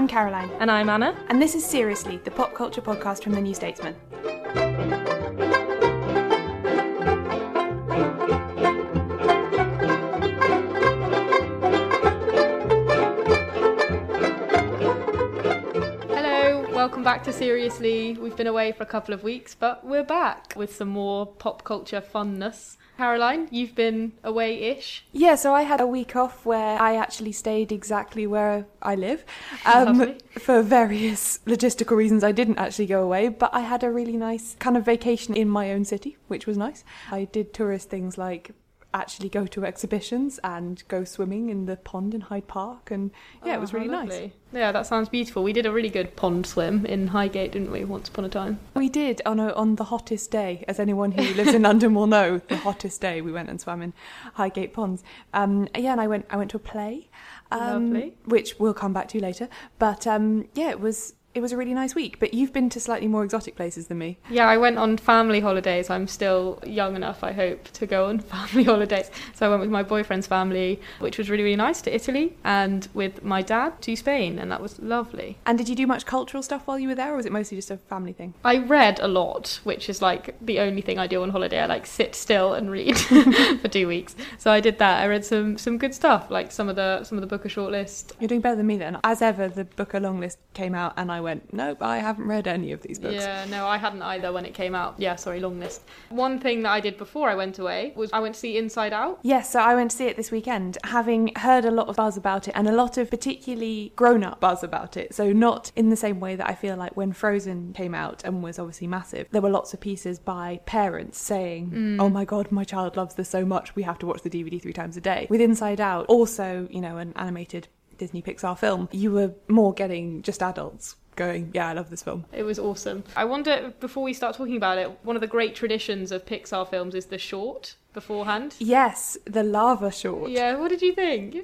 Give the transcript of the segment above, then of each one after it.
I'm Caroline, And I'm Anna. and this is Seriously, the pop culture podcast from the New Statesman. Hello, welcome back to Seriously. We've been away for a couple of weeks, but we're back with some more pop culture funness. Caroline, you've been away ish. Yeah, so I had a week off where I actually stayed exactly where I live. Um, for various logistical reasons, I didn't actually go away, but I had a really nice kind of vacation in my own city, which was nice. I did tourist things like actually go to exhibitions and go swimming in the pond in Hyde Park, and yeah, it was Oh, really nice. Yeah, that sounds beautiful. We did a really good pond swim in Highgate, didn't we, once upon a time? We did on a, on the hottest day, as anyone who lives in London will know. The hottest day, we went and swam in Highgate Ponds. Um, yeah, and I went I went to a play, um, which we'll come back to later. But um, yeah, it was it was a really nice week. But you've been to slightly more exotic places than me. Yeah, I went on family holidays. I'm still young enough, I hope, to go on family holidays. So I went with my boyfriend's family, which was really, really nice, to Italy, and with my dad to Spain, and that was lovely. And did you do much cultural stuff while you were there, or was it mostly just a family thing? I read a lot, which is like the only thing I do on holiday. I like sit still and read for two weeks. So I did that. I read some some good stuff, like some of the some of the Booker shortlist. You're doing better than me then. As ever, the Booker long list came out, and I went, nope, I haven't read any of these books. Yeah, no, I hadn't either when it came out. Yeah, sorry, long list. One thing that I did before I went away was I went to see Inside Out. Yes, so I went to see it this weekend, having heard a lot of buzz about it and a lot of particularly grown up buzz about it. So, not in the same way that I feel like when Frozen came out and was obviously massive, there were lots of pieces by parents saying, mm. Oh my god, my child loves this so much, we have to watch the DVD three times a day. With Inside Out, also, you know, an animated Disney Pixar film, you were more getting just adults going, Yeah, I love this film. It was awesome. I wonder, before we start talking about it, one of the great traditions of Pixar films is the short beforehand. Yes, the lava short. Yeah, what did you think?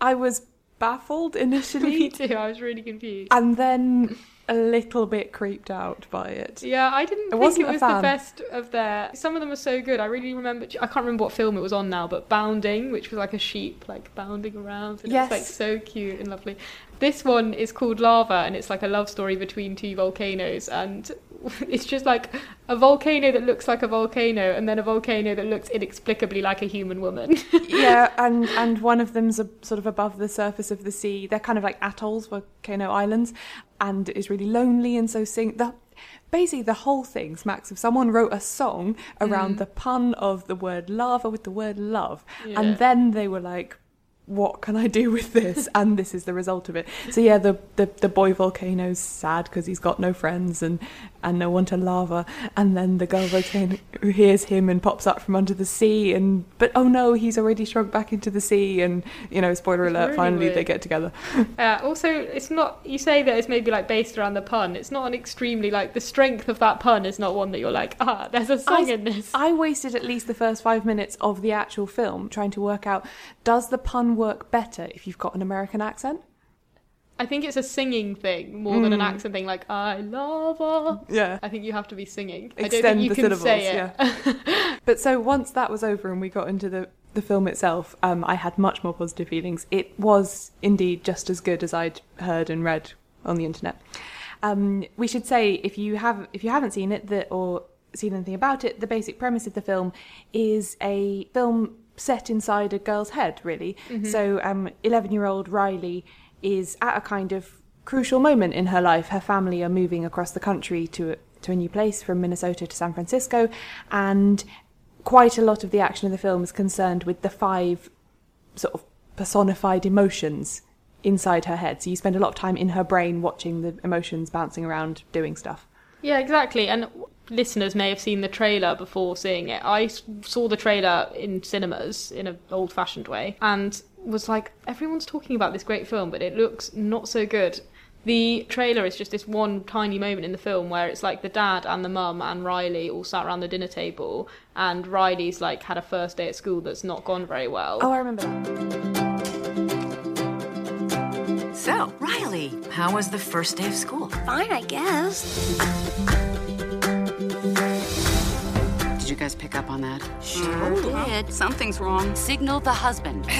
I was baffled initially. Me too, I was really confused. and then a little bit creeped out by it. Yeah, I didn't I think wasn't it was the best of their. Some of them are so good. I really remember. I can't remember what film it was on now, but Bounding, which was like a sheep like bounding around, and Yes. it's like so cute and lovely. This one is called Lava, and it's like a love story between two volcanoes, and it's just like a volcano that looks like a volcano, and then a volcano that looks inexplicably like a human woman. yeah, and and one of them's a, sort of above the surface of the sea. They're kind of like atolls, volcano islands, and is really lonely and so sing the. Basically, the whole thing smacks of someone wrote a song around mm. the pun of the word lava with the word love, Yeah. and then they were like, "What can I do with this?" and this is the result of it. So yeah, the the, the boy volcano's sad because he's got no friends and and no one to lava, and then the girl volcano who hears him and pops up from under the sea, and but oh no, he's already shrunk back into the sea, and you know, spoiler It's alert, really finally they get together. Uh, also, it's not. You say that it's maybe like based around the pun. It's not an extremely like the strength of that pun is not one that you're like ah. There's a song I, in this. I wasted at least the first five minutes of the actual film trying to work out does the pun work better if you've got an American accent? I think it's a singing thing more than an Mm. accent thing. Like I love her. Yeah. I think you have to be singing. I don't Extend think you the can syllables, say it. yeah. But so once that was over and we got into the, the film itself, um, I had much more positive feelings. It was indeed just as good as I'd heard and read on the internet. Um, we should say if you have if you haven't seen it that or seen anything about it, the basic premise of the film is a film set inside a girl's head, really. So, um, eleven-year-old Riley is at a kind of crucial moment in her life. Her family are moving across the country to to a new place from Minnesota to San Francisco, and quite a lot of the action of the film is concerned with the five sort of personified emotions inside her head. So you spend a lot of time in her brain watching the emotions bouncing around doing stuff. Yeah, exactly. And listeners may have seen the trailer before seeing it. I saw the trailer in cinemas in an old fashioned way and was like, everyone's talking about this great film, but it looks not so good. The trailer is just this one tiny moment in the film where it's like the dad and the mum and Riley all sat around the dinner table, and Riley's like had a first day at school that's not gone very well. Oh, I remember that. So, Riley, how was the first day of school? Fine, I guess. Did you guys pick up on that? Sure oh, did. Something's wrong. Signal the husband.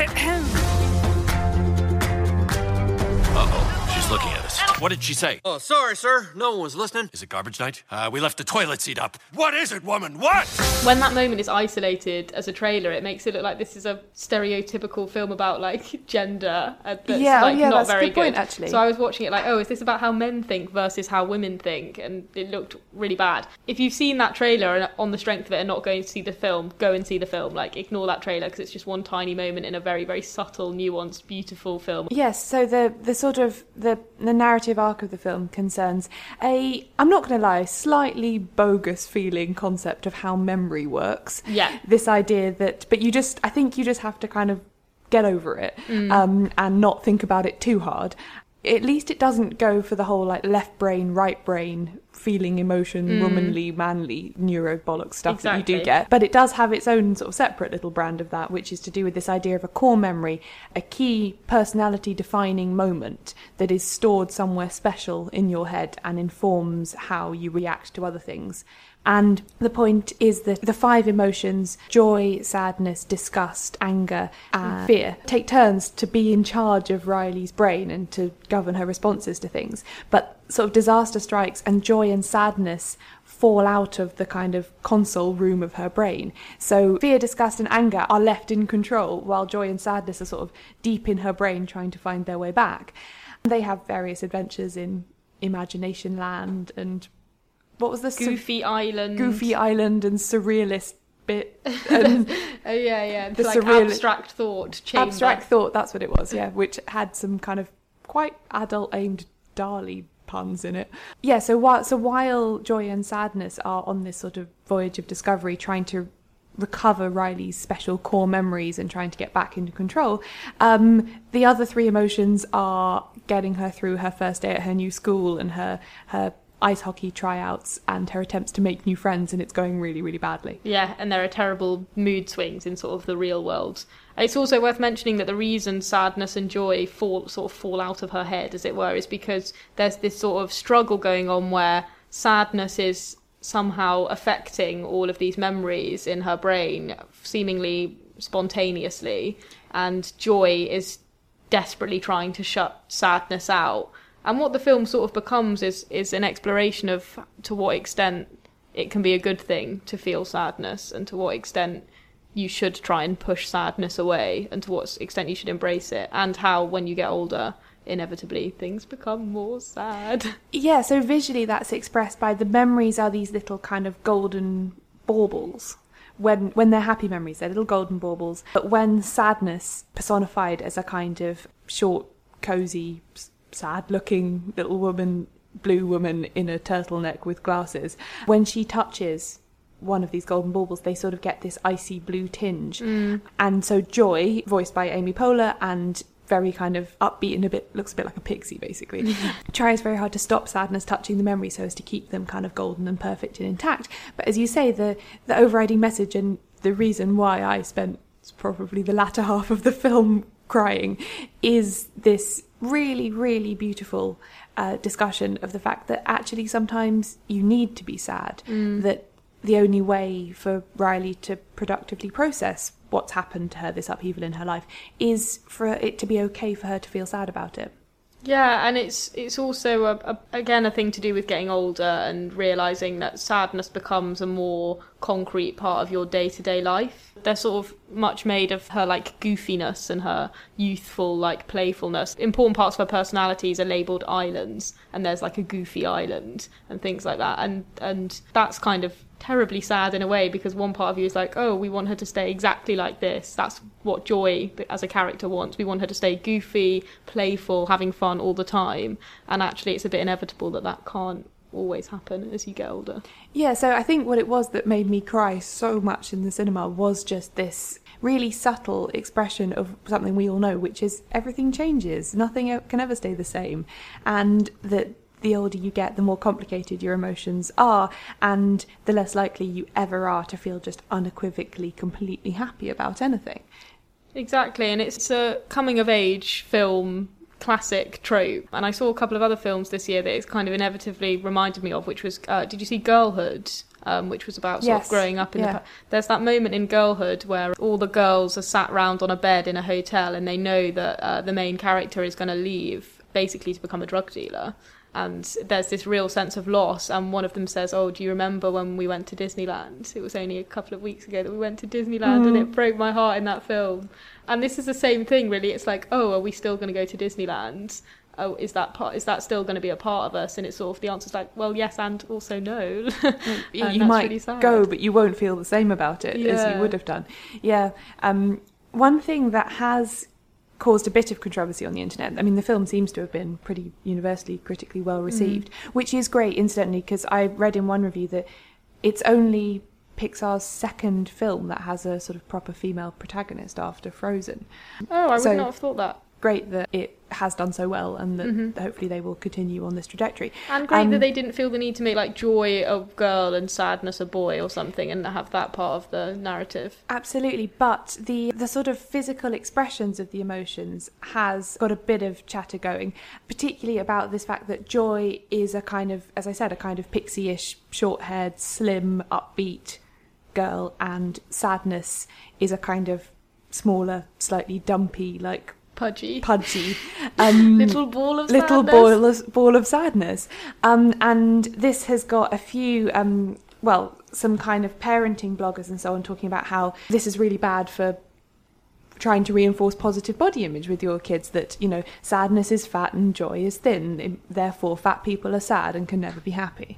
Uh-oh, she's looking at us. What did she say? Oh, sorry, sir. No one was listening. Is it garbage night? Uh, we left the toilet seat up. What is it, woman? What? when that moment is isolated as a trailer, it makes it look like this is a stereotypical film about like gender. uh, That's, Yeah, like, yeah, not that's a very good point, actually. So I was watching it like, oh, is this about how men think versus how women think? And it looked really bad. If you've seen that trailer and on the strength of it and not going to see the film, go and see the film. Like, ignore that trailer because it's just one tiny moment in a very, very subtle, nuanced, beautiful film. Yes, so the the sort of the the narrative arc of the film concerns a I'm not going to lie, slightly bogus feeling concept of how memory works. Yeah. This idea that but you just I think you just have to kind of get over it um, and not think about it too hard. At least it doesn't go for the whole like left brain, right brain, feeling emotion, mm. womanly, manly, neuro neurobollock stuff that you do get. But it does have its own sort of separate little brand of that, which is to do with this idea of a core memory, a key personality defining moment that is stored somewhere special in your head and informs how you react to other things. And the point is that the five emotions joy, sadness, disgust, anger, and mm. fear take turns to be in charge of Riley's brain and to govern her responses to things. But sort of disaster strikes and joy and sadness fall out of the kind of console room of her brain. So fear, disgust, and anger are left in control, while joy and sadness are sort of deep in her brain trying to find their way back. They have various adventures in Imagination Land and what was the sur- Goofy Island. Goofy Island and surrealist bit and Oh, yeah, yeah. The like surreal- abstract thought. Chamber. abstract thought. That's what it was. Yeah, which had some kind of quite adult aimed Dali puns in it. Yeah. So while so while joy and sadness are on this sort of voyage of discovery, trying to recover Riley's special core memories and trying to get back into control. Um, the other three emotions are getting her through her first day at her new school and her her ice hockey tryouts and her attempts to make new friends, and it's going really, really badly. Yeah, and there are terrible mood swings in sort of the real world. It's also worth mentioning that the reason sadness and joy fall sort of fall out of her head, as it were, is because there's this sort of struggle going on where sadness is somehow affecting all of these memories in her brain, seemingly spontaneously, and joy is desperately trying to shut sadness out. And what the film sort of becomes is is an exploration of to what extent it can be a good thing to feel sadness and to what extent you should try and push sadness away and to what extent you should embrace it and how when you get older inevitably things become more sad Yeah, so visually that's expressed by the memories are these little kind of golden baubles. When when they're happy memories, they're little golden baubles. But when sadness personified as a kind of short, cozy, sad looking little woman, blue woman in a turtleneck with glasses, when she touches one of these golden baubles, they sort of get this icy blue tinge. Mm. And so Joy, voiced by Amy Poehler, and very kind of upbeat and a bit looks a bit like a pixie basically tries very hard to stop sadness touching the memory so as to keep them kind of golden and perfect and intact. But as you say the the overriding message and the reason why i spent probably the latter half of the film crying is this really really beautiful uh, discussion of the fact that actually sometimes you need to be sad that the only way for Riley to productively process what's happened to her, this upheaval in her life, is for it to be okay for her to feel sad about it. Yeah, and it's it's also a, a, again a thing to do with getting older and realizing that sadness becomes a more concrete part of your day to day life. They're sort of much made of her like goofiness and her youthful like playfulness. Important parts of her personalities are labeled islands, and there's like a goofy island and things like that, and and that's kind of terribly sad in a way because one part of you is like, oh, we want her to stay exactly like this. That's what Joy as a character wants. We want her to stay goofy, playful, having fun all the time. And actually, it's a bit inevitable that that can't always happen as you get older. Yeah, so I think what it was that made me cry so much in the cinema was just this really subtle expression of something we all know, which is everything changes. Nothing can ever stay the same. And that the older you get, the more complicated your emotions are, and the less likely you ever are to feel just unequivocally completely happy about anything. Exactly, and it's a coming of age film classic trope. And I saw a couple of other films this year that it's kind of inevitably reminded me of, which was uh, did you see Girlhood? Um, which was about sort Yes, of growing up in yeah. the. There's that moment in Girlhood where all the girls are sat round on a bed in a hotel and they know that uh, the main character is going to leave, basically to become a drug dealer. And there's this real sense of loss. And one of them says, "Oh, do you remember when we went to Disneyland? It was only a couple of weeks ago that we went to Disneyland, and it broke my heart in that film." And this is the same thing, really. It's like, "Oh, are we still going to go to Disneyland?" Oh, is that part? Is that still going to be a part of us? And it's sort of the answer's like, well, yes, and also no. you, And you might really go, but you won't feel the same about it as you would have done. Yeah. Um, one thing that has caused a bit of controversy on the internet. I mean, the film seems to have been pretty universally critically well mm. received, which is great, incidentally, because I read in one review that it's only Pixar's second film that has a sort of proper female protagonist after Frozen. Oh, I would not have thought that. Great that it has done so well, and that hopefully they will continue on this trajectory. Mm-hmm. And great Um, that they didn't feel the need to make like joy a girl and sadness a boy or something, and have that part of the narrative. Absolutely, but the the sort of physical expressions of the emotions has got a bit of chatter going, particularly about this fact that joy is a kind of, as I said, a kind of pixie-ish, short-haired, slim, upbeat girl, and sadness is a kind of smaller, slightly dumpy, like Pudgy. pudgy, um, Little ball of little sadness. ball of, ball of sadness. Um, and this has got a few, um, well, some kind of parenting bloggers and so on talking about how this is really bad for trying to reinforce positive body image with your kids that you know sadness is fat and joy is thin therefore fat people are sad and can never be happy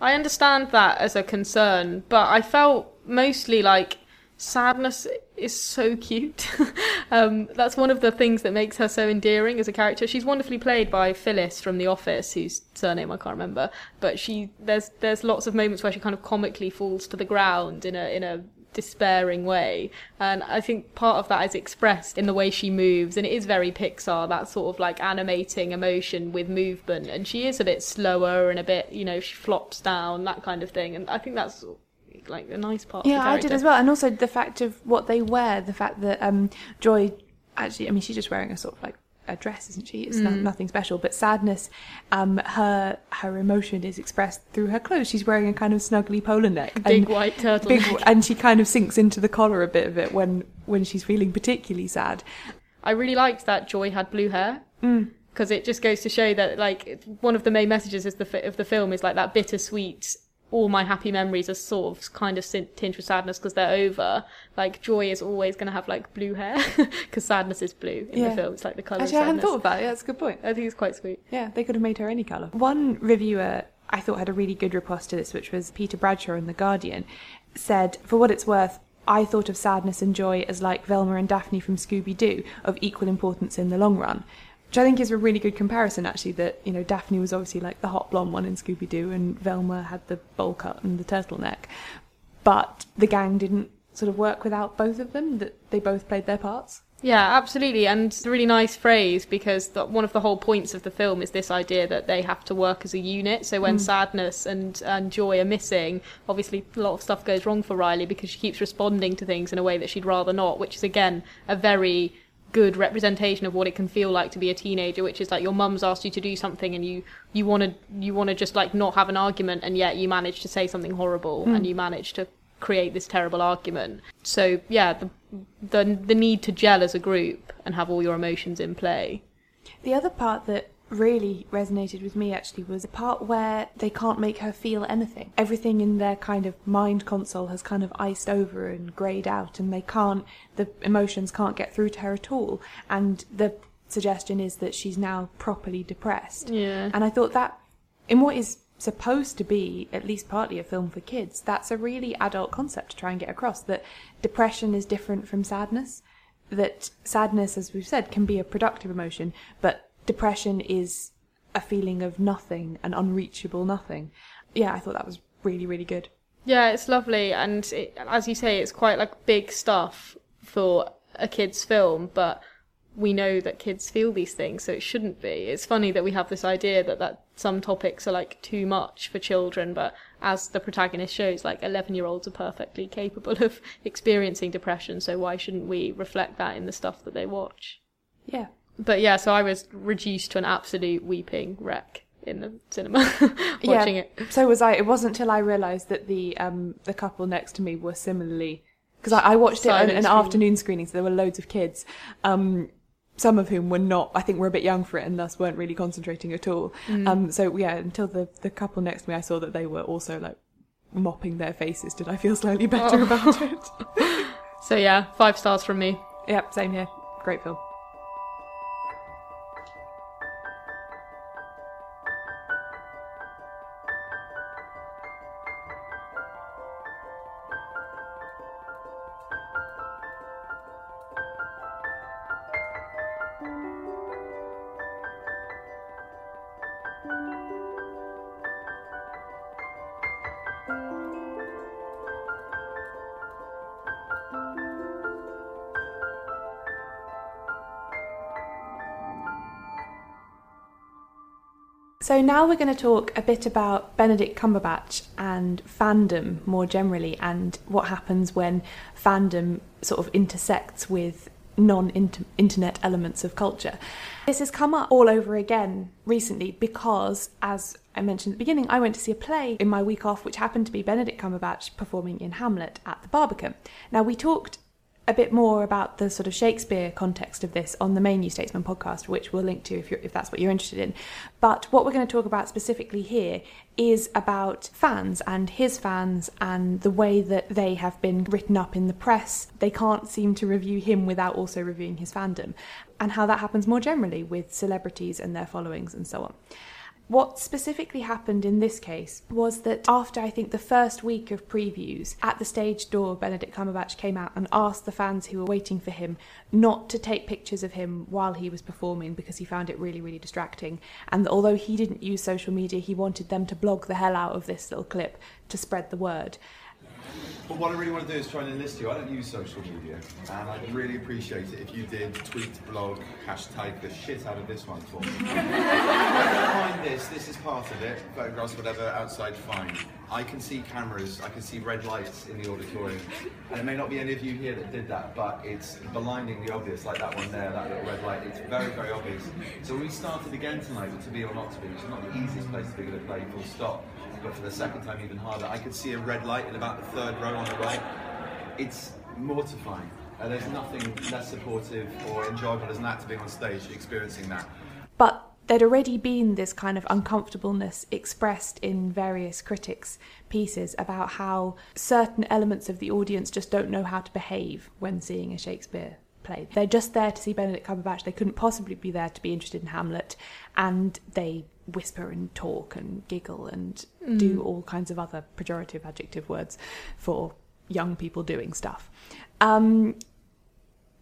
I understand that as a concern, but I felt mostly like sadness is so cute. um, that's one of the things that makes her so endearing as a character. She's wonderfully played by Phyllis from The Office, whose surname I can't remember. But she there's there's lots of moments where she kind of comically falls to the ground in a in a despairing way and i think part of that is expressed in the way she moves and it is very pixar that sort of like animating emotion with movement and she is a bit slower and a bit you know she flops down that kind of thing and i think that's like a nice part of yeah i did as well and also the fact of what they wear the fact that um joy actually i mean she's just wearing a sort of like a dress isn't she it's Mm. nothing special but sadness um her her emotion is expressed through her clothes she's wearing a kind of snuggly polar neck big and- white turtle big, and she kind of sinks into the collar a bit of it when when she's feeling particularly sad I really liked that Joy had blue hair. Mm. Because it just goes to show that, like, one of the main messages is the fi- of the film is like that bittersweet. All my happy memories are sort of kind of tinged with sadness because they're over. Like Joy is always going to have like blue hair because sadness is blue in Yeah. the film. It's like the color. actually of i hadn't thought about it yeah, that's a good point I think it's quite sweet. Yeah, they could have made her any colour. One reviewer I thought had a really good riposte to this, which was Peter Bradshaw in The Guardian, said, For what it's worth, I thought of sadness and joy as like Velma and Daphne from Scooby Doo, of equal importance in the long run. Which I think is a really good comparison, actually, that, you know, Daphne was obviously like the hot blonde one in Scooby Doo, and Velma had the bowl cut and the turtleneck. But the gang didn't sort of work without both of them, that they both played their parts. Yeah, absolutely, and it's a really nice phrase because the, one of the whole points of the film is this idea that they have to work as a unit. So when mm. sadness and, and joy are missing, obviously a lot of stuff goes wrong for Riley because she keeps responding to things in a way that she'd rather not, which is again a very good representation of what it can feel like to be a teenager, which is like your mum's asked you to do something and you you want to you want to just like not have an argument, and yet you manage to say something horrible hmm. and you manage to create this terrible argument. So yeah, the the the need to gel as a group and have all your emotions in play. The other part that really resonated with me actually was the part where they can't make her feel anything. Everything in their kind of mind console has kind of iced over and greyed out, and they can't, the emotions can't get through to her at all. And the suggestion is that she's now properly depressed. Yeah. And I thought that, in what is supposed to be at least partly a film for kids, that's a really adult concept to try and get across that depression is different from sadness. That sadness, as we've said, can be a productive emotion, but depression is a feeling of nothing, an unreachable nothing. Yeah, I thought that was really, really good. Yeah, it's lovely, and it, as you say, it's quite like big stuff for a kids' film, but we know that kids feel these things, so it shouldn't be. It's funny that we have this idea that, that some topics are like too much for children, but as the protagonist shows, like 11 year olds are perfectly capable of experiencing depression, so why shouldn't we reflect that in the stuff that they watch? Yeah. But yeah, so I was reduced to an absolute weeping wreck in the cinema watching yeah, it. So was I. It wasn't until I realised that the um the couple next to me were similarly because I, I watched it Silent in an screening. afternoon screening, so there were loads of kids. Um, some of whom were not, I think, were a bit young for it and thus weren't really concentrating at all. Mm. Um, so yeah, until the the couple next to me, I saw that they were also like mopping their faces. Did I feel slightly better Oh. about it? So yeah, five stars from me. Yep, same here. Great film. So now we're going to talk a bit about Benedict Cumberbatch and fandom more generally, and what happens when fandom sort of intersects with non-internet elements of culture. This has come up all over again recently because, as I mentioned at the beginning, I went to see a play in my week off, which happened to be Benedict Cumberbatch performing in Hamlet at the Barbican. Now we talked a bit more about the sort of Shakespeare context of this on the main New Statesman podcast, which we'll link to if, if that's what you're interested in. But what we're going to talk about specifically here is about fans and his fans and the way that they have been written up in the press. They can't seem to review him without also reviewing his fandom, and how that happens more generally with celebrities and their followings and so on. What specifically happened in this case was that after I think the first week of previews, at the stage door, Benedict Cumberbatch came out and asked the fans who were waiting for him not to take pictures of him while he was performing because he found it really, really distracting. And although he didn't use social media, he wanted them to blog the hell out of this little clip to spread the word. But what I really want to do is try and enlist you. I don't use social media, and I'd really appreciate it if you did tweet, blog, hashtag the shit out of this one for me. I this. This is part of it. Photographs, whatever, outside, fine. I can see cameras. I can see red lights in the auditorium, and it may not be any of you here that did that, but it's blindingly obvious, like that one there, that little red light. It's very, very obvious. So we started again tonight To Be or Not To Be, which is not the easiest place to be going to play. Full stop but for the second time even harder. I could see a red light in about the third row on the right. It's mortifying. Uh, there's nothing less supportive or enjoyable as that to being on stage experiencing that. But there'd already been this kind of uncomfortableness expressed in various critics' pieces about how certain elements of the audience just don't know how to behave when seeing a Shakespeare play. They're just there to see Benedict Cumberbatch. They couldn't possibly be there to be interested in Hamlet, and they whisper and talk and giggle and Mm. do all kinds of other pejorative adjective words for young people doing stuff. Um,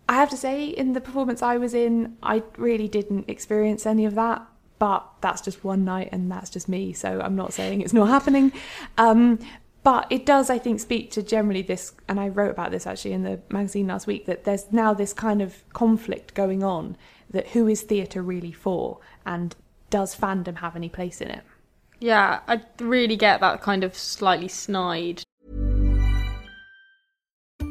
I have to say, in the performance I was in, I really didn't experience any of that. But that's just one night, and that's just me. So I'm not saying it's not happening. Um, but it does, I think, speak to generally this, and I wrote about this actually in the magazine last week, that there's now this kind of conflict going on that who is theatre really for, and does fandom have any place in it? Yeah, I really get that kind of slightly snide.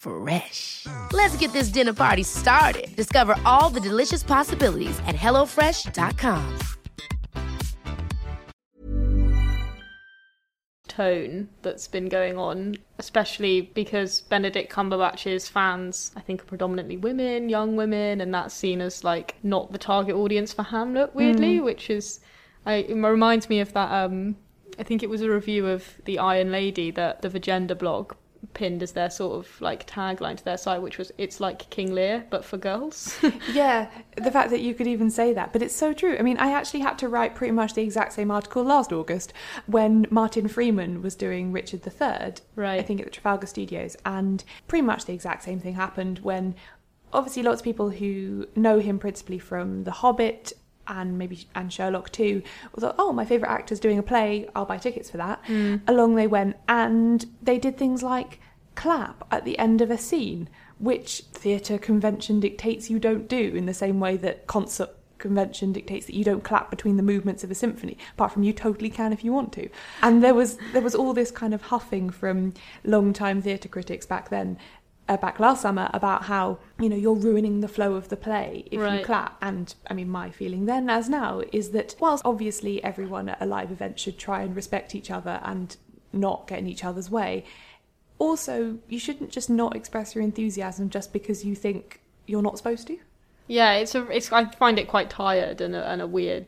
Fresh. Let's get this dinner party started. Discover all the delicious possibilities at hellofresh.com. tone that's been going on, especially because Benedict Cumberbatch's fans, I think, are predominantly women, young women, and that's seen as like not the target audience for Hamlet, weirdly, Mm. which is, I, it reminds me of that. Um, I think it was a review of the Iron Lady that the Vagenda blog pinned as their sort of like tagline to their site, which was "It's like King Lear but for girls." yeah, the fact that you could even say that, but it's so true. I mean, I actually had to write pretty much the exact same article last August when Martin Freeman was doing Richard III, right? I think at the Trafalgar Studios, and pretty much the exact same thing happened when, obviously, lots of people who know him principally from The Hobbit and maybe and Sherlock too thought, oh, my favourite actor's doing a play, I'll buy tickets for that. Mm. Along they went, and they did things like clap at the end of a scene, which theatre convention dictates you don't do in the same way that concert convention dictates that you don't clap between the movements of a symphony apart from you totally can if you want to and there was there was all this kind of huffing from long time theatre critics back then uh, back last summer about how you know you're ruining the flow of the play if Right. you clap and i mean my feeling then as now is that whilst obviously everyone at a live event should try and respect each other and not get in each other's way also you shouldn't just not express your enthusiasm just because you think you're not supposed to Yeah, it's a. It's. I find it quite tired and a, and a weird.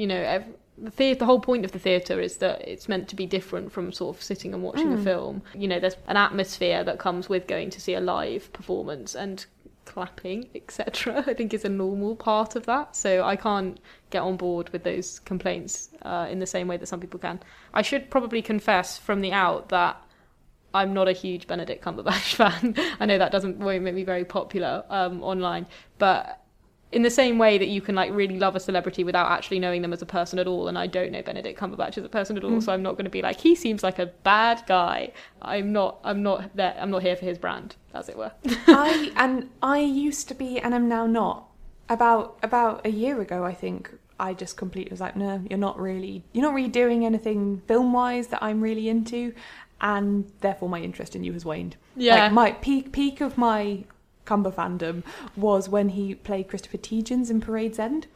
You know, ev the theatre. The whole point of the theatre is that it's meant to be different from sort of sitting and watching a Mm. film. You know, there's an atmosphere that comes with going to see a live performance and clapping, etc. I think is a normal part of that. So I can't get on board with those complaints uh, in the same way that some people can. I should probably confess from the out that I'm not a huge Benedict Cumberbatch fan. I know that doesn't won't make me very popular um, online, but in the same way that you can like really love a celebrity without actually knowing them as a person at all, and I don't know Benedict Cumberbatch as a person at all, Mm. so I'm not going to be like he seems like a bad guy. I'm not. I'm not there. I'm not here for his brand, as it were. I and I used to be and am now not. About about a year ago, I think I just completely was like, no, you're not really you're not really doing anything film wise that I'm really into, and therefore my interest in you has waned. Yeah. like my peak peak of my Cumber fandom was when he played Christopher Tietjens in Parade's End.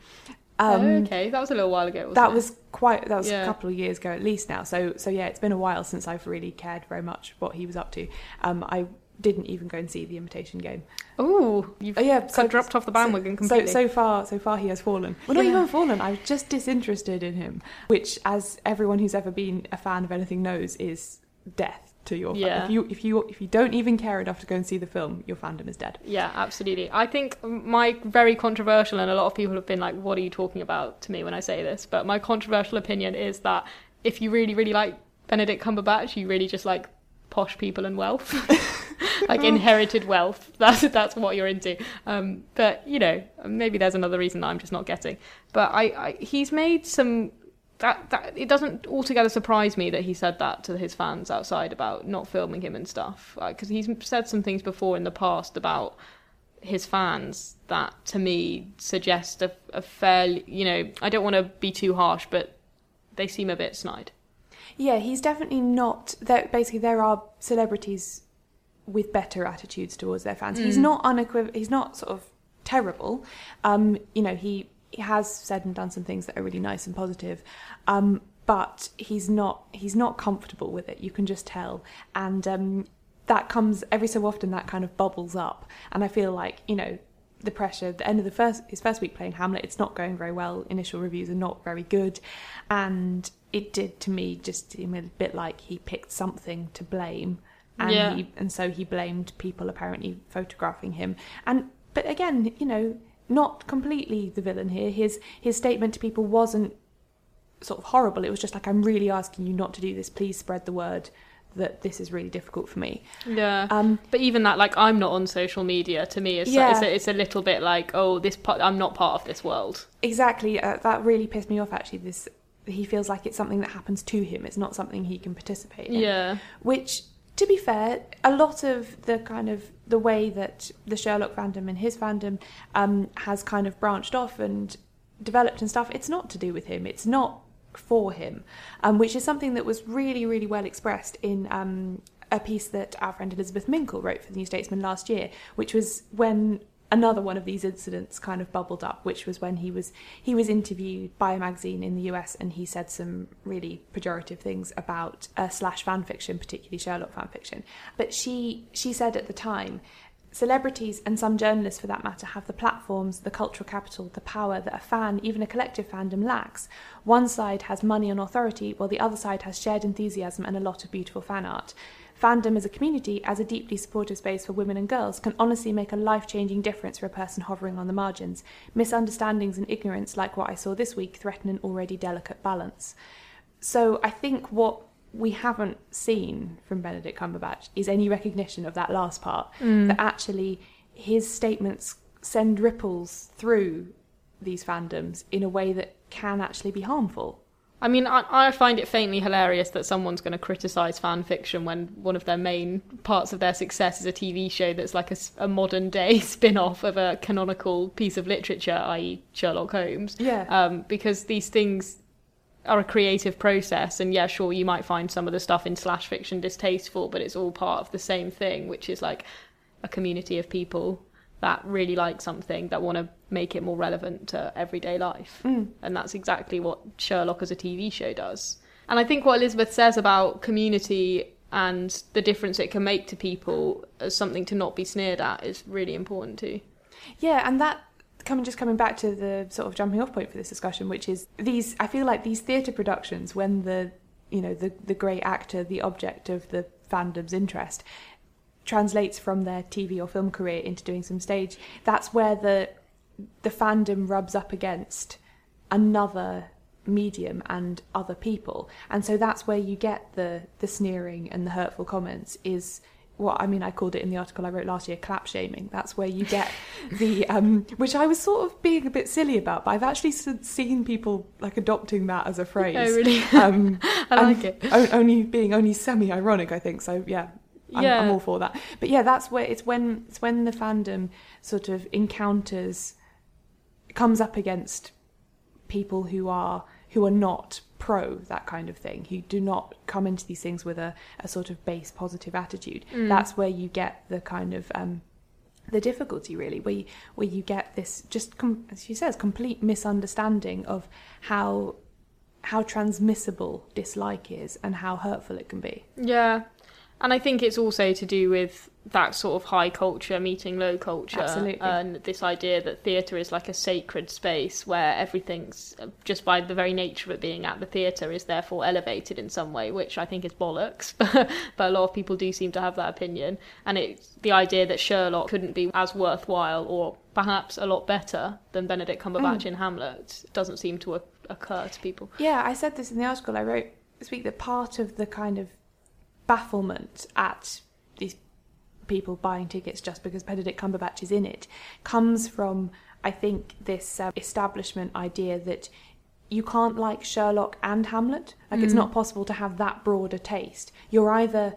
Oh, okay, that was a little while ago. Wasn't that it? was quite that was Yeah. a couple of years ago at least now so so yeah it's been a while since i've really cared very much what he was up to um i didn't even go and see the imitation game Oh, you've Oh, yeah, got dropped off the bandwagon completely. so so far so far he has fallen well not Yeah. even fallen i was just disinterested in him which as everyone who's ever been a fan of anything knows is death to your fan. Yeah. if you if you if you don't even care enough to go and see the film your fandom is dead Yeah, absolutely. I think my very controversial, and a lot of people have been like, "What are you talking about?" to me when I say this. But my controversial opinion is that if you really, really like Benedict Cumberbatch, you really just like posh people and wealth, like inherited wealth. That's that's what you're into. Um, but you know, maybe there's another reason that I'm just not getting. But I, I he's made some. That, that it doesn't altogether surprise me that he said that to his fans outside about not filming him and stuff because he's said some things before in the past about his fans that to me suggest a, a fairly you know I don't want to be too harsh but they seem a bit snide Yeah, he's definitely not. There, basically, there are celebrities with better attitudes towards their fans. He's Mm. not unequiv- He's not sort of terrible. Um, you know, he has said and done some things that are really nice and positive. Um, but he's not he's not comfortable with it. You can just tell, and um, that comes every so often. That kind of bubbles up, and I feel like you know the pressure. The end of the first his first week playing Hamlet, it's not going very well. Initial reviews are not very good, and it did to me just seem a bit like he picked something to blame, and Yeah. he and so he blamed people apparently photographing him. And but again, you know, not completely the villain here. His his statement to people wasn't sort of horrible. It was just like, I'm really asking you not to do this. Please spread the word that this is really difficult for me. Yeah. Um, but even that, like, I'm not on social media. To me, it's Yeah. it's, a, it's a little bit like, oh, this part, I'm not part of this world. Exactly. Uh, that really pissed me off. Actually, this he feels like it's something that happens to him. It's not something he can participate in. Yeah. Which, to be fair, a lot of the kind of the way that the Sherlock fandom and his fandom um, has kind of branched off and developed and stuff. It's not to do with him. It's not for him, um, which is something that was really, really well expressed in um, a piece that our friend Elizabeth Minkel wrote for the New Statesman last year, which was when another one of these incidents kind of bubbled up, which was when he was he was interviewed by a magazine in the US and he said some really pejorative things about uh, slash fan fiction, particularly Sherlock fan fiction. But she she said at the time. Celebrities and some journalists, for that matter, have the platforms, the cultural capital, the power that a fan, even a collective fandom, lacks. One side has money and authority, while the other side has shared enthusiasm and a lot of beautiful fan art. Fandom as a community, as a deeply supportive space for women and girls, can honestly make a life changing difference for a person hovering on the margins. Misunderstandings and ignorance, like what I saw this week, threaten an already delicate balance. So I think what we haven't seen from Benedict Cumberbatch is any recognition of that last part. Mm. That actually his statements send ripples through these fandoms in a way that can actually be harmful. I mean, I, I find it faintly hilarious that someone's going to criticise fan fiction when one of their main parts of their success is a TV show that's like a modern day spin off of a canonical piece of literature, i.e., Sherlock Holmes. Yeah. Um, because these things are a creative process, and yeah, sure, you might find some of the stuff in slash fiction distasteful, but it's all part of the same thing, which is like a community of people that really like something that want to make it more relevant to everyday life. Mm. And that's exactly what Sherlock as a TV show does. And I think what Elizabeth says about community and the difference it can make to people as something to not be sneered at is really important too. Yeah, and that coming just coming back to the sort of jumping off point for this discussion, which is these. I feel like these theatre productions, when the you know the the great actor, the object of the fandom's interest, translates from their TV or film career into doing some stage. That's where the the fandom rubs up against another medium and other people and so that's where you get the the sneering and the hurtful comments is what I mean I called it in the article I wrote last year clap shaming that's where you get the um which I was sort of being a bit silly about but I've actually seen people like adopting that as a phrase Oh, really? um I like it. only being only semi ironic I think so yeah I'm, Yeah. I'm all for that but yeah that's where it's when it's when the fandom sort of encounters comes up against people who are who are not pro that kind of thing who do not come into these things with a, a sort of base positive attitude Mm. that's where you get the kind of um the difficulty really where you, where you get this just com- as she says complete misunderstanding of how how transmissible dislike is and how hurtful it can be Yeah. And I think it's also to do with that sort of high culture meeting low culture. Absolutely. And this idea that theatre is like a sacred space where everything's, just by the very nature of it being at the theatre, is therefore elevated in some way, which I think is bollocks. but a lot of people do seem to have that opinion. And it's the idea that Sherlock couldn't be as worthwhile or perhaps a lot better than Benedict Cumberbatch Mm. in Hamlet doesn't seem to occur to people. Yeah, I said this in the article I wrote this week that part of the kind of bafflement at these people buying tickets just because Benedict Cumberbatch is in it comes from, I think, this uh, establishment idea that you can't like Sherlock and Hamlet. Like, it's Mm. not possible to have that broader taste. You're either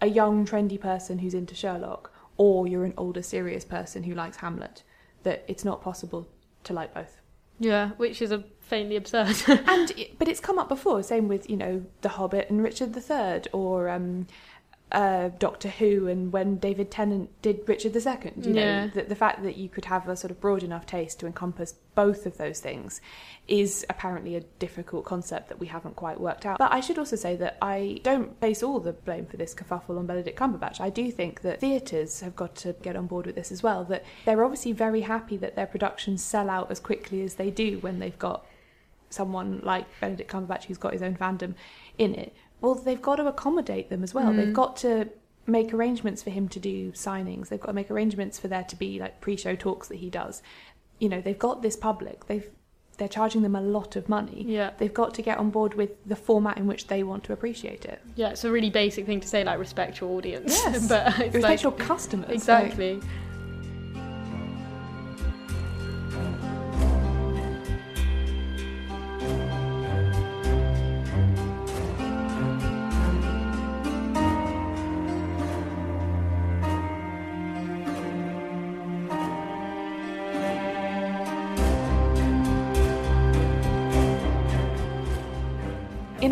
a young, trendy person who's into Sherlock, or you're an older, serious person who likes Hamlet. That it's not possible to like both. Yeah, which is a faintly absurd. and but it's come up before. Same with you know The Hobbit and Richard III, or um, uh, Doctor Who and when David Tennant did Richard II. You know, Yeah. the, the fact that you could have a sort of broad enough taste to encompass both of those things is apparently a difficult concept that we haven't quite worked out. But I should also say that I don't place all the blame for this kerfuffle on Benedict Cumberbatch. I do think that theatres have got to get on board with this as well. That they're obviously very happy that their productions sell out as quickly as they do when they've got someone like Benedict Cumberbatch who's got his own fandom in it, well, they've got to accommodate them as well. Mm. They've got to make arrangements for him to do signings. They've got to make arrangements for there to be like pre-show talks that he does. You know, they've got this public. They've they're charging them a lot of money. Yeah. They've got to get on board with the format in which they want to appreciate it. Yeah, it's a really basic thing to say, like respect your audience. Yes. but it's Respect like, your customers. Exactly. In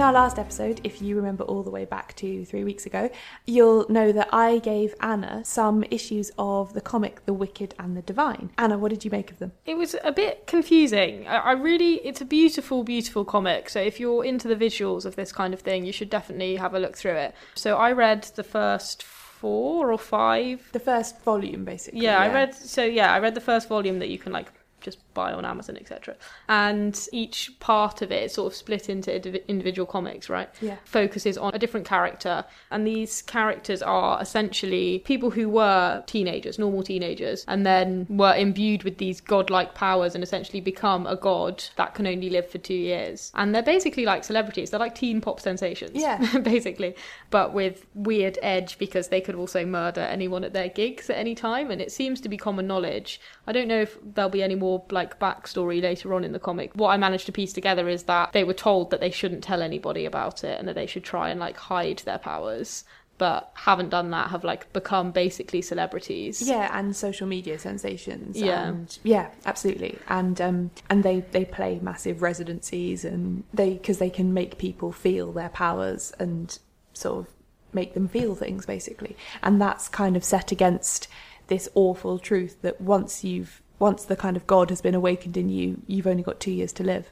our last episode, if you remember all the way back to three weeks ago, you'll know that I gave Anna some issues of the comic The Wicked and the Divine. Anna, what did you make of them? It was a bit confusing. I, I really, it's a beautiful, beautiful comic. So if you're into the visuals of this kind of thing, you should definitely have a look through it. So I read the first four or five. The first volume, basically. Yeah, I read. So yeah, I read the first volume that you can like just buy on Amazon, etc. And each part of it is sort of split into individual comics, right? Yeah. Focuses on a different character, and these characters are essentially people who were teenagers, normal teenagers, and then were imbued with these godlike powers and essentially become a god that can only live for two years. And they're basically like celebrities. They're like teen pop sensations. Yeah. basically, but with weird edge because they could also murder anyone at their gigs at any time, and it seems to be common knowledge. I don't know if there'll be any more like backstory later on in the comic. What I managed to piece together is that they were told that they shouldn't tell anybody about it and that they should try and like hide their powers, but haven't done that. Have like become basically celebrities. Yeah, and social media sensations. Yeah. and, yeah, absolutely. And um, and they they play massive residencies, and they because they can make people feel their powers and sort of make them feel things basically. And that's kind of set against this awful truth that once you've once the kind of god has been awakened in you, you've only got two years to live.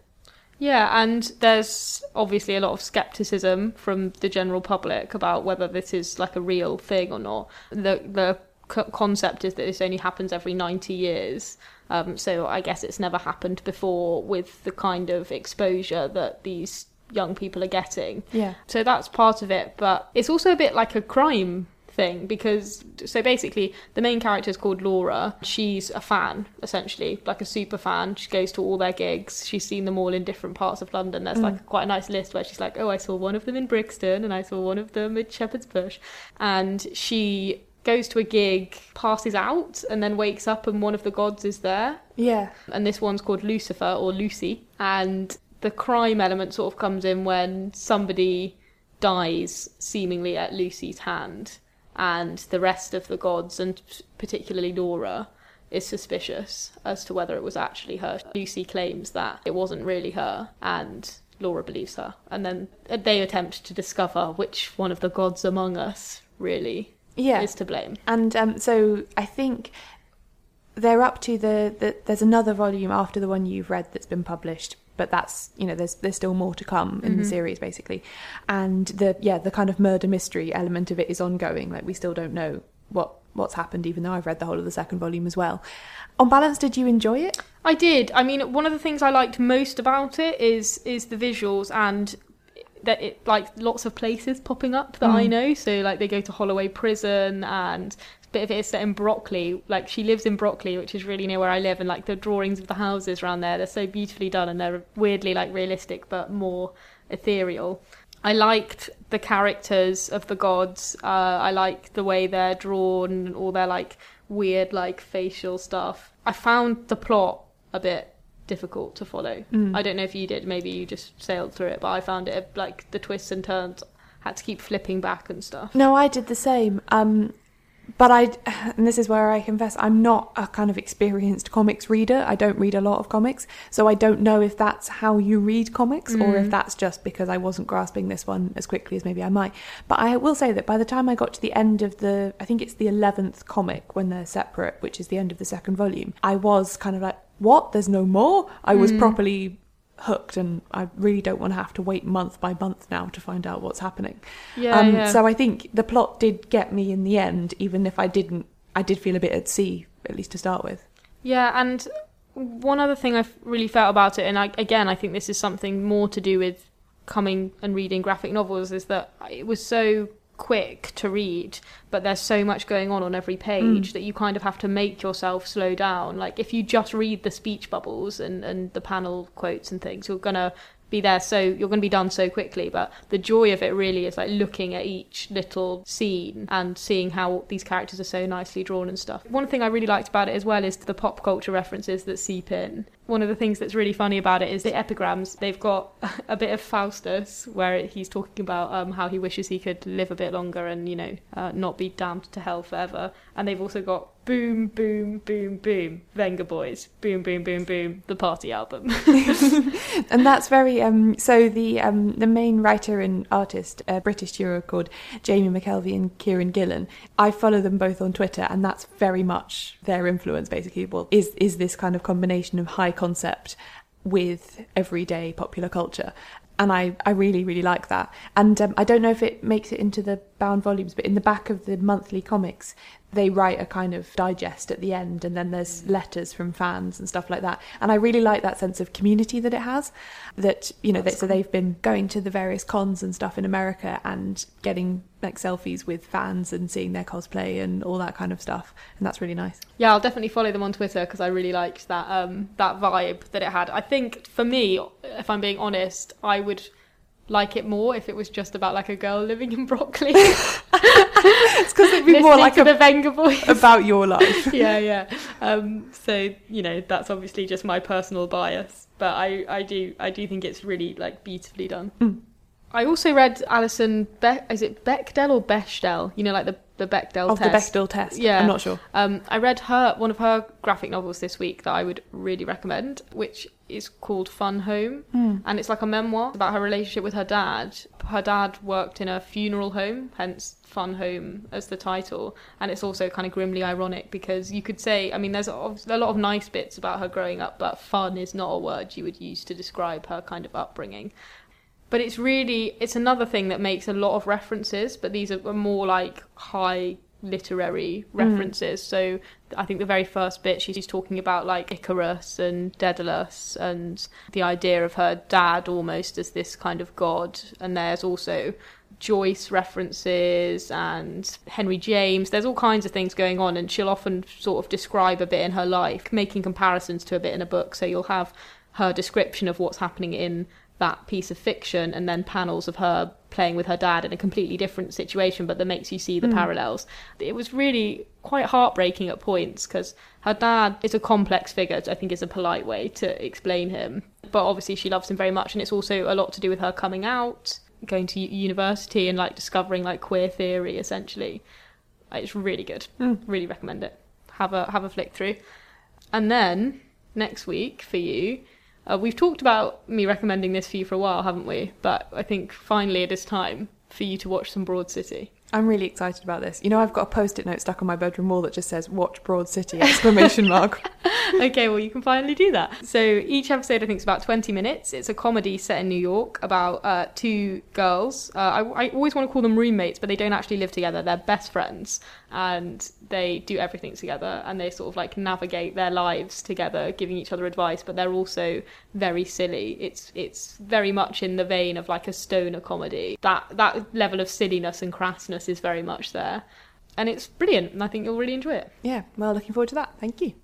Yeah, and there's obviously a lot of skepticism from the general public about whether this is like a real thing or not. The the co- concept is that this only happens every 90 years. Um, so I guess it's never happened before with the kind of exposure that these young people are getting. Yeah. So that's part of it, but it's also a bit like a crime thing because so basically the main character is called Laura. She's a fan essentially, like a super fan. She goes to all their gigs. She's seen them all in different parts of London. There's Mm. like quite a nice list where she's like, "Oh, I saw one of them in Brixton and I saw one of them at Shepherd's Bush." And she goes to a gig, passes out and then wakes up and one of the gods is there Yeah. and this one's called Lucifer or Lucy. And the crime element sort of comes in when somebody dies seemingly at Lucy's hand, and the rest of the gods, and particularly Laura, is suspicious as to whether it was actually her. Lucy claims that it wasn't really her, and Laura believes her. And then they attempt to discover which one of the gods among us really Yeah. is to blame. And um, so I think they're up to the, the there's another volume after the one you've read that's been published but that's you know there's there's still more to come in the Mhm. series basically and the yeah the kind of murder mystery element of it is ongoing like we still don't know what what's happened even though I've read the whole of the second volume as well on balance did you enjoy it I did. I mean, one of the things I liked most about it is is the visuals and that it like lots of places popping up that I Mm. know. So like they go to Holloway Prison and bit of it is set in Brockley. Like she lives in Brockley, which is really near where I live, and like the drawings of the houses around there, they're so beautifully done and they're weirdly like realistic but more ethereal. I liked the characters of the gods. Uh, I like the way they're drawn and all their like weird like facial stuff. I found the plot a bit difficult to follow. Mm. I don't know if you did. Maybe you just sailed through it, but I found it like the twists and turns. Had to keep flipping back and stuff. no I did the same um but I, and this is where I confess, I'm not a kind of experienced comics reader. I don't read a lot of comics, so I don't know if that's how you read comics or if Mm. that's just because I wasn't grasping this one as quickly as maybe I might. But I will say that by the time I got to the end of the, I think it's the 11th comic when they're separate, which is the end of the second volume, I was kind of like, what? There's no more? I was Mm. properly hooked and I really don't want to have to wait month by month now to find out what's happening. Yeah, um, yeah. So I think the plot did get me in the end, even if I didn't, I did feel a bit at sea, at least to start with. Yeah, and one other thing I've really felt about it, and I, again, I think this is something more to do with coming and reading graphic novels, is that it was so quick to read, but there's so much going on on every page Mm. that you kind of have to make yourself slow down. Like if you just read the speech bubbles and, and the panel quotes and things, you're gonna be there so you're going to be done so quickly. But the joy of it really is like looking at each little scene and seeing how these characters are so nicely drawn and stuff. One thing i really liked about it as well is the pop culture references that seep in. One of the things that's really funny about it is the epigrams. They've got a bit of faustus where he's talking about um, how he wishes he could live a bit longer and you know uh, not be damned to hell forever. And they've also got boom boom boom boom Vengaboys boom boom boom boom the party album. And that's very um so the um the main writer and artist a british duo called jamie mckelvie and kieron gillen i follow them both on twitter and that's very much their influence basically. Well is is this kind of combination of high concept with everyday popular culture. And I, I really really like that. And um, I don't know if it makes it into the bound volumes but in the back of the monthly comics they write a kind of digest at the end and then there's letters from fans and stuff like that. And I really like that sense of community that it has that you know they, so they've been going to the various cons and stuff in America and getting like selfies with fans and seeing their cosplay and all that kind of stuff and that's really nice. Yeah, I'll definitely follow them on Twitter because I really liked that um, that vibe that it had. I think for me, if I'm being honest, I would like it more if it was just about like a girl living in Brockley. it's because it'd be more like a, the Venga about your life. yeah, yeah. Um, so you know, that's obviously just my personal bias, but I, I do I do think it's really like beautifully done. Mm. I also read Alison Be- is it Bechdel or Bechdel? You know, like the the Bechdel Of the test. Bechdel test. Yeah, I'm not sure. Um, I read her one of her graphic novels this week that I would really recommend, which is called Fun Home, Hmm. and it's like a memoir about her relationship with her dad. Her dad worked in a funeral home, hence Fun Home as the title, and it's also kind of grimly ironic because you could say, I mean, there's a lot of nice bits about her growing up, but fun is not a word you would use to describe her kind of upbringing but it's really it's another thing that makes a lot of references but these are more like high literary mm. references so i think the very first bit she's talking about like icarus and daedalus and the idea of her dad almost as this kind of god and there's also Joyce references and Henry James. There's all kinds of things going on, and she'll often sort of describe a bit in her life, making comparisons to a bit in a book. So you'll have her description of what's happening in that piece of fiction and then panels of her playing with her dad in a completely different situation but that makes you see the Mm. parallels. It was really quite heartbreaking at points because her dad is a complex figure i think is a polite way to explain him. But obviously she loves him very much and it's also a lot to do with her coming out going to university and like discovering like queer theory essentially. It's really good. Mm. really recommend it. Have a have a flick through. And then next week for you uh, we've talked about me recommending this for you for a while, haven't we? But I think finally it is time for you to watch some Broad City. I'm really excited about this. You know, I've got a post-it note stuck on my bedroom wall that just says "Watch Broad City!" exclamation mark. okay, well, you can finally do that. So each episode, I think, is about 20 minutes. It's a comedy set in New York about uh, two girls. Uh, I, I always want to call them roommates, but they don't actually live together. They're best friends, and they do everything together, and they sort of like navigate their lives together, giving each other advice. But they're also very silly. It's it's very much in the vein of like a stoner comedy. That that level of silliness and crassness is very much there. And it's brilliant, and I think you'll really enjoy it. Yeah, well, looking forward to that. Thank you.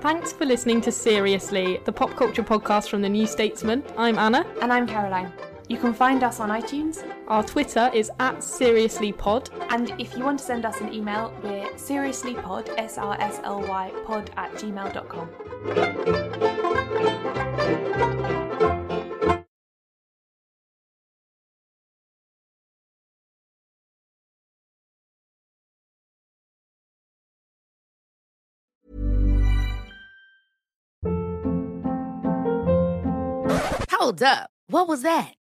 Thanks for listening to Seriously, the pop culture podcast from the New Statesman. I'm Anna. And I'm Caroline. You can find us on iTunes. Our Twitter is at SeriouslyPod. And if you want to send us an email, we're seriouslypod, S R S L Y, pod at gmail.com. Hold up. What was that?